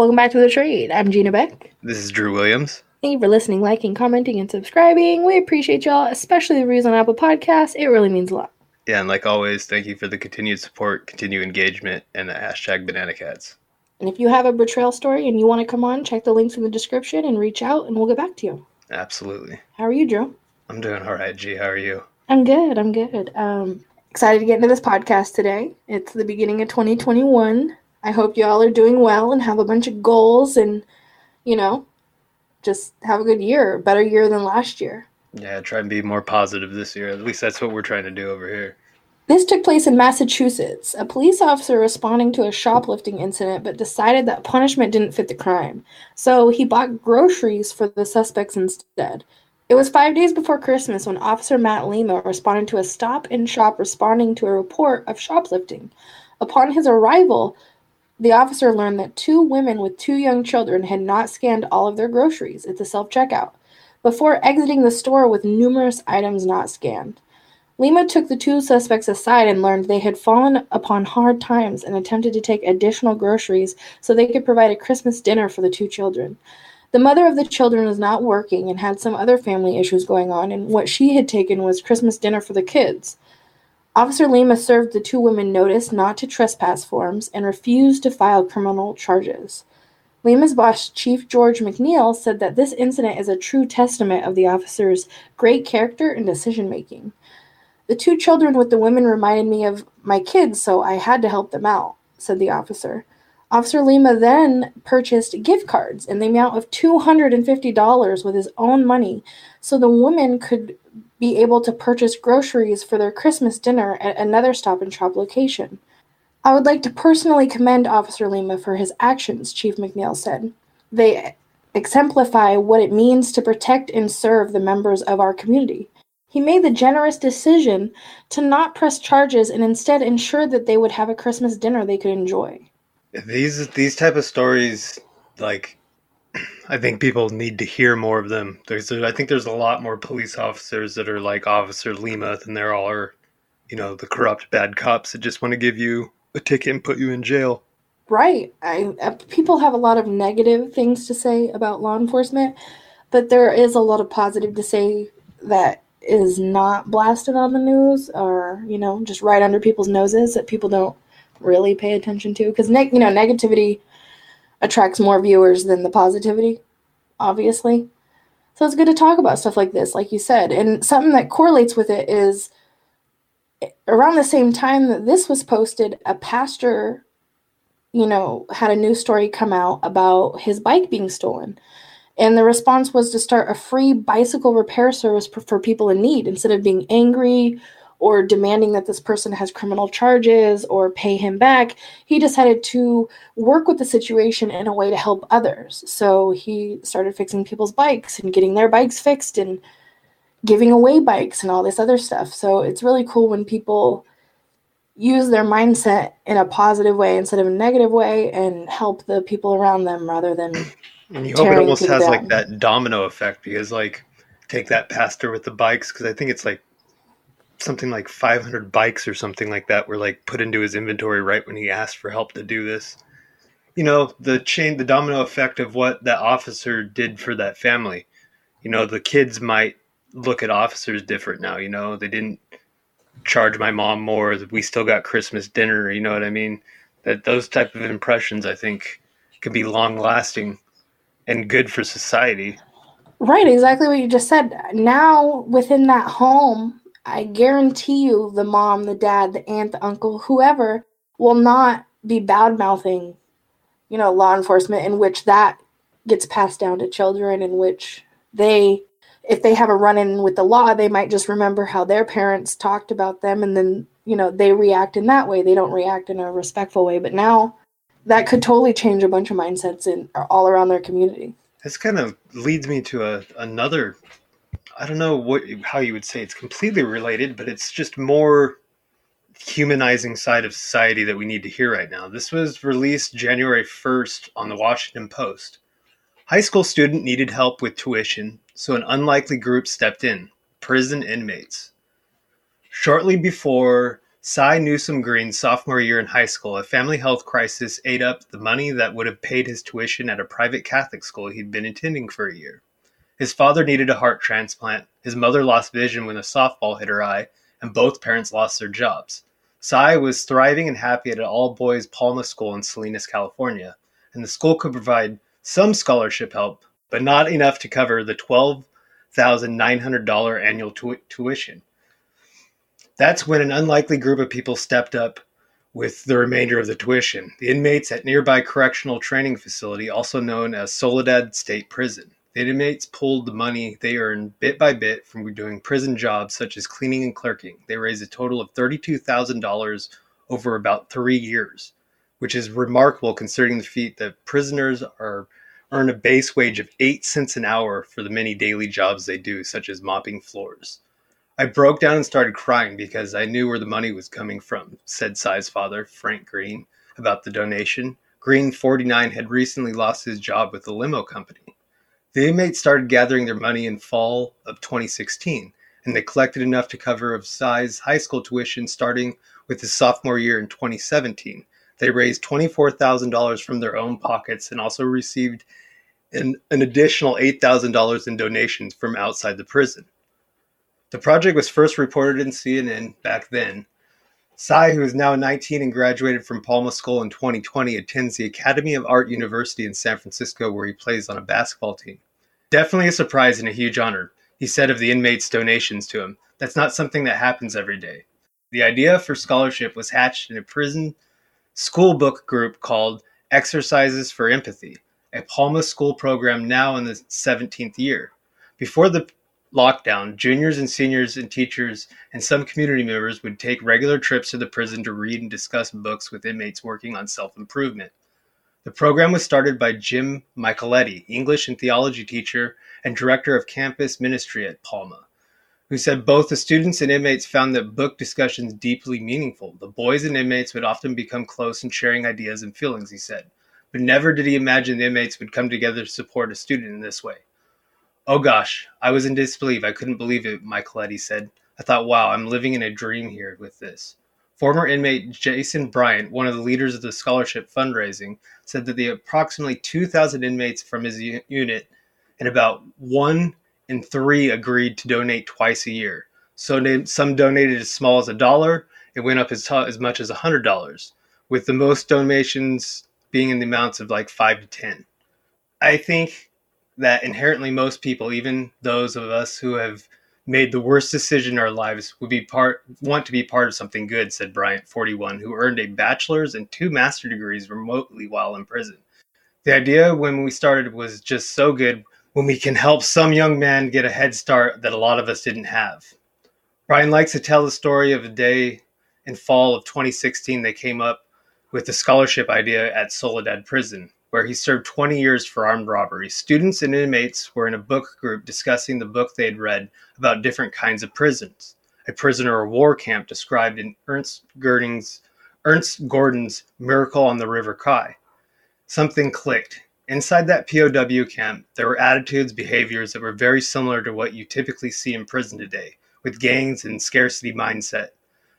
Welcome back to the Betrayed. I'm Gina Beck. This is Drew Williams. Thank you for listening, liking, commenting, and subscribing. We appreciate y'all, especially the reviews on Apple Podcasts. It really means a lot. Yeah, and like always, thank you for the continued support, continued engagement, and the hashtag Banana Cats. And if you have a betrayal story and you want to come on, check the links in the description and reach out, and we'll get back to you. Absolutely. How are you, Drew? I'm doing all right, G. How are you? I'm good. I'm good. Um, excited to get into this podcast today. It's the beginning of 2021. I hope you all are doing well and have a bunch of goals and, you know, just have a good year, better year than last year. Yeah, try and be more positive this year. At least that's what we're trying to do over here. This took place in Massachusetts. A police officer responding to a shoplifting incident but decided that punishment didn't fit the crime. So he bought groceries for the suspects instead. It was five days before Christmas when Officer Matt Lima responded to a stop and shop responding to a report of shoplifting. Upon his arrival, the officer learned that two women with two young children had not scanned all of their groceries at the self checkout before exiting the store with numerous items not scanned. Lima took the two suspects aside and learned they had fallen upon hard times and attempted to take additional groceries so they could provide a Christmas dinner for the two children. The mother of the children was not working and had some other family issues going on, and what she had taken was Christmas dinner for the kids. Officer Lima served the two women notice not to trespass forms and refused to file criminal charges. Lima's boss, Chief George McNeil, said that this incident is a true testament of the officer's great character and decision making. The two children with the women reminded me of my kids, so I had to help them out, said the officer. Officer Lima then purchased gift cards in the amount of $250 with his own money so the woman could be able to purchase groceries for their Christmas dinner at another stop and shop location. I would like to personally commend Officer Lima for his actions, Chief McNeil said. They exemplify what it means to protect and serve the members of our community. He made the generous decision to not press charges and instead ensure that they would have a Christmas dinner they could enjoy these these type of stories like I think people need to hear more of them. There's I think there's a lot more police officers that are like Officer Lima than there are, you know, the corrupt bad cops that just want to give you a ticket and put you in jail. Right. I, uh, people have a lot of negative things to say about law enforcement, but there is a lot of positive to say that is not blasted on the news or, you know, just right under people's noses that people don't really pay attention to because ne- you know negativity attracts more viewers than the positivity obviously. So it's good to talk about stuff like this like you said. And something that correlates with it is around the same time that this was posted a pastor you know had a news story come out about his bike being stolen. And the response was to start a free bicycle repair service for people in need instead of being angry or demanding that this person has criminal charges or pay him back. He decided to work with the situation in a way to help others. So he started fixing people's bikes and getting their bikes fixed and giving away bikes and all this other stuff. So it's really cool when people use their mindset in a positive way instead of a negative way and help the people around them rather than and you hope it almost has down. like that domino effect because like take that pastor with the bikes because i think it's like something like 500 bikes or something like that were like put into his inventory right when he asked for help to do this. You know, the chain, the domino effect of what that officer did for that family. You know, the kids might look at officers different now. You know, they didn't charge my mom more. We still got Christmas dinner. You know what I mean? That those type of impressions, I think, can be long lasting and good for society. Right, exactly what you just said. Now, within that home, I guarantee you the mom, the dad, the aunt, the uncle, whoever will not be bad mouthing, you know, law enforcement in which that gets passed down to children, in which they, if they have a run in with the law, they might just remember how their parents talked about them and then, you know, they react in that way. They don't react in a respectful way. But now that could totally change a bunch of mindsets in all around their community. This kind of leads me to a, another I don't know what how you would say it's completely related, but it's just more humanizing side of society that we need to hear right now. This was released January 1st on the Washington Post. High school student needed help with tuition, so an unlikely group stepped in prison inmates. Shortly before Cy Newsom Green's sophomore year in high school, a family health crisis ate up the money that would have paid his tuition at a private Catholic school he'd been attending for a year. His father needed a heart transplant, his mother lost vision when a softball hit her eye, and both parents lost their jobs. Cy was thriving and happy at an all boys Palma school in Salinas, California, and the school could provide some scholarship help, but not enough to cover the $12,900 annual tu- tuition. That's when an unlikely group of people stepped up with the remainder of the tuition. The inmates at nearby correctional training facility, also known as Soledad State Prison. The inmates pulled the money they earned bit by bit from doing prison jobs such as cleaning and clerking. They raised a total of $32,000 over about three years, which is remarkable considering the feat that prisoners are earn a base wage of eight cents an hour for the many daily jobs they do, such as mopping floors. I broke down and started crying because I knew where the money was coming from, said Cy's father, Frank Green, about the donation. Green, 49, had recently lost his job with the limo company. The inmates started gathering their money in fall of 2016, and they collected enough to cover of Cy's high school tuition starting with his sophomore year in 2017. They raised $24,000 from their own pockets and also received an, an additional $8,000 in donations from outside the prison. The project was first reported in CNN back then. Cy, who is now 19 and graduated from Palma School in 2020, attends the Academy of Art University in San Francisco, where he plays on a basketball team. Definitely a surprise and a huge honor, he said of the inmates' donations to him. That's not something that happens every day. The idea for scholarship was hatched in a prison school book group called Exercises for Empathy, a Palma School program now in the 17th year. Before the lockdown, juniors and seniors and teachers and some community members would take regular trips to the prison to read and discuss books with inmates working on self improvement. The program was started by Jim Micheletti, English and theology teacher and director of campus ministry at Palma, who said both the students and inmates found that book discussions deeply meaningful. The boys and inmates would often become close in sharing ideas and feelings, he said, but never did he imagine the inmates would come together to support a student in this way. Oh gosh, I was in disbelief. I couldn't believe it, Micheletti said. I thought, wow, I'm living in a dream here with this. Former inmate Jason Bryant, one of the leaders of the scholarship fundraising, said that the approximately 2,000 inmates from his unit and about one in three agreed to donate twice a year. So some donated as small as a dollar. It went up as, as much as a hundred dollars, with the most donations being in the amounts of like five to ten. I think that inherently most people, even those of us who have made the worst decision in our lives, would be part want to be part of something good, said Bryant, 41, who earned a bachelor's and two master degrees remotely while in prison. The idea when we started was just so good when we can help some young man get a head start that a lot of us didn't have. Bryant likes to tell the story of a day in fall of 2016 they came up with the scholarship idea at Soledad Prison where he served 20 years for armed robbery. Students and inmates were in a book group discussing the book they had read about different kinds of prisons. A prisoner of war camp described in Ernst, Ernest Gordon's Miracle on the River Kwai. Something clicked. Inside that POW camp, there were attitudes, behaviors that were very similar to what you typically see in prison today, with gangs and scarcity mindset.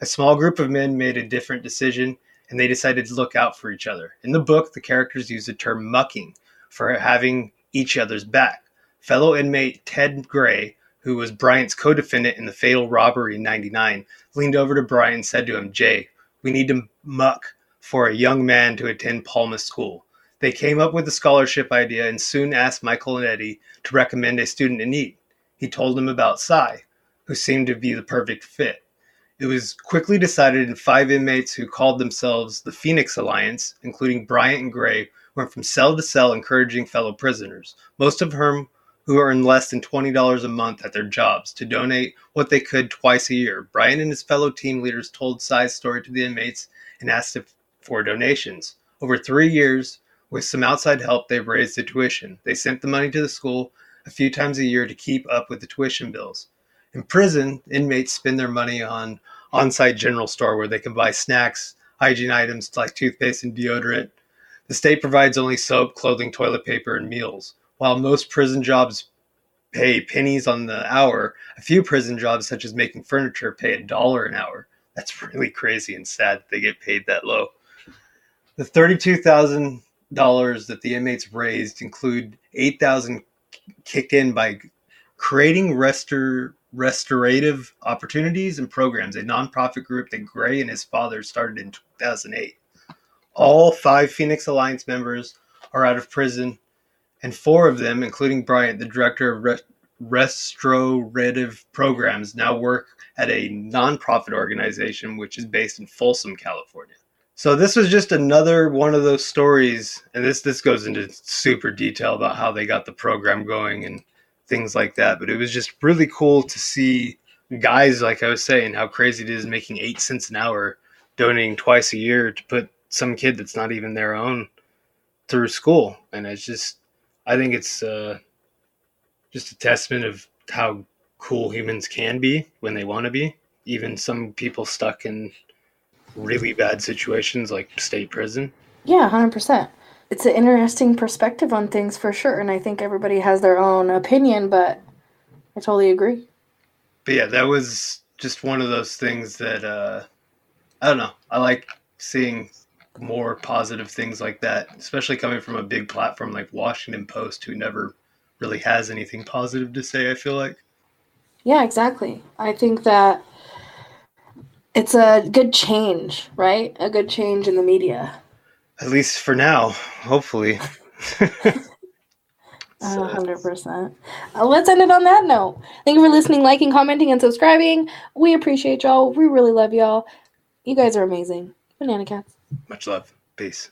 A small group of men made a different decision and they decided to look out for each other. In the book, the characters use the term mucking for having each other's back. Fellow inmate Ted Gray, who was Bryant's co defendant in the fatal robbery in 99, leaned over to Bryant and said to him, Jay, we need to muck for a young man to attend Palma School. They came up with the scholarship idea and soon asked Micheletti to recommend a student in need. He told them about Cy, who seemed to be the perfect fit. It was quickly decided, and five inmates who called themselves the Phoenix Alliance, including Bryant and Gray, went from cell to cell encouraging fellow prisoners, most of whom who earned less than $20 a month at their jobs, to donate what they could twice a year. Bryant and his fellow team leaders told Cy's story to the inmates and asked for donations. Over three years, with some outside help, they raised the tuition. They sent the money to the school a few times a year to keep up with the tuition bills. In prison, inmates spend their money on on-site general store where they can buy snacks, hygiene items like toothpaste and deodorant. The state provides only soap, clothing, toilet paper, and meals. While most prison jobs pay pennies on the hour, a few prison jobs, such as making furniture, pay a dollar an hour. That's really crazy and sad that they get paid that low. The thirty-two thousand dollars that the inmates raised include eight thousand kicked in by creating restor restorative opportunities and programs, a nonprofit group that Gray and his father started in 2008. All five Phoenix Alliance members are out of prison, and four of them, including Bryant, the director of Re- restorative programs, now work at a nonprofit organization which is based in Folsom, California. So this was just another one of those stories, and this this goes into super detail about how they got the program going and things like that. But it was just really cool to see guys, like I was saying, how crazy it is making eight cents an hour, donating twice a year to put some kid that's not even their own through school, and it's just, I think it's uh, just a testament of how cool humans can be when they want to be. Even some people stuck in really bad situations like state prison. Yeah, 100%. It's an interesting perspective on things for sure. And I think everybody has their own opinion, but I totally agree. But yeah, that was just one of those things that, uh, I don't know. I like seeing more positive things like that, especially coming from a big platform like Washington Post, who never really has anything positive to say, I feel like. Yeah, exactly. I think that it's a good change, right? A good change in the media. At least for now, hopefully. hundred percent. Uh, let's end it on that note. Thank you for listening, liking, commenting, and subscribing. We appreciate y'all. We really love y'all. You guys are amazing. Banana cats. Much love. Peace.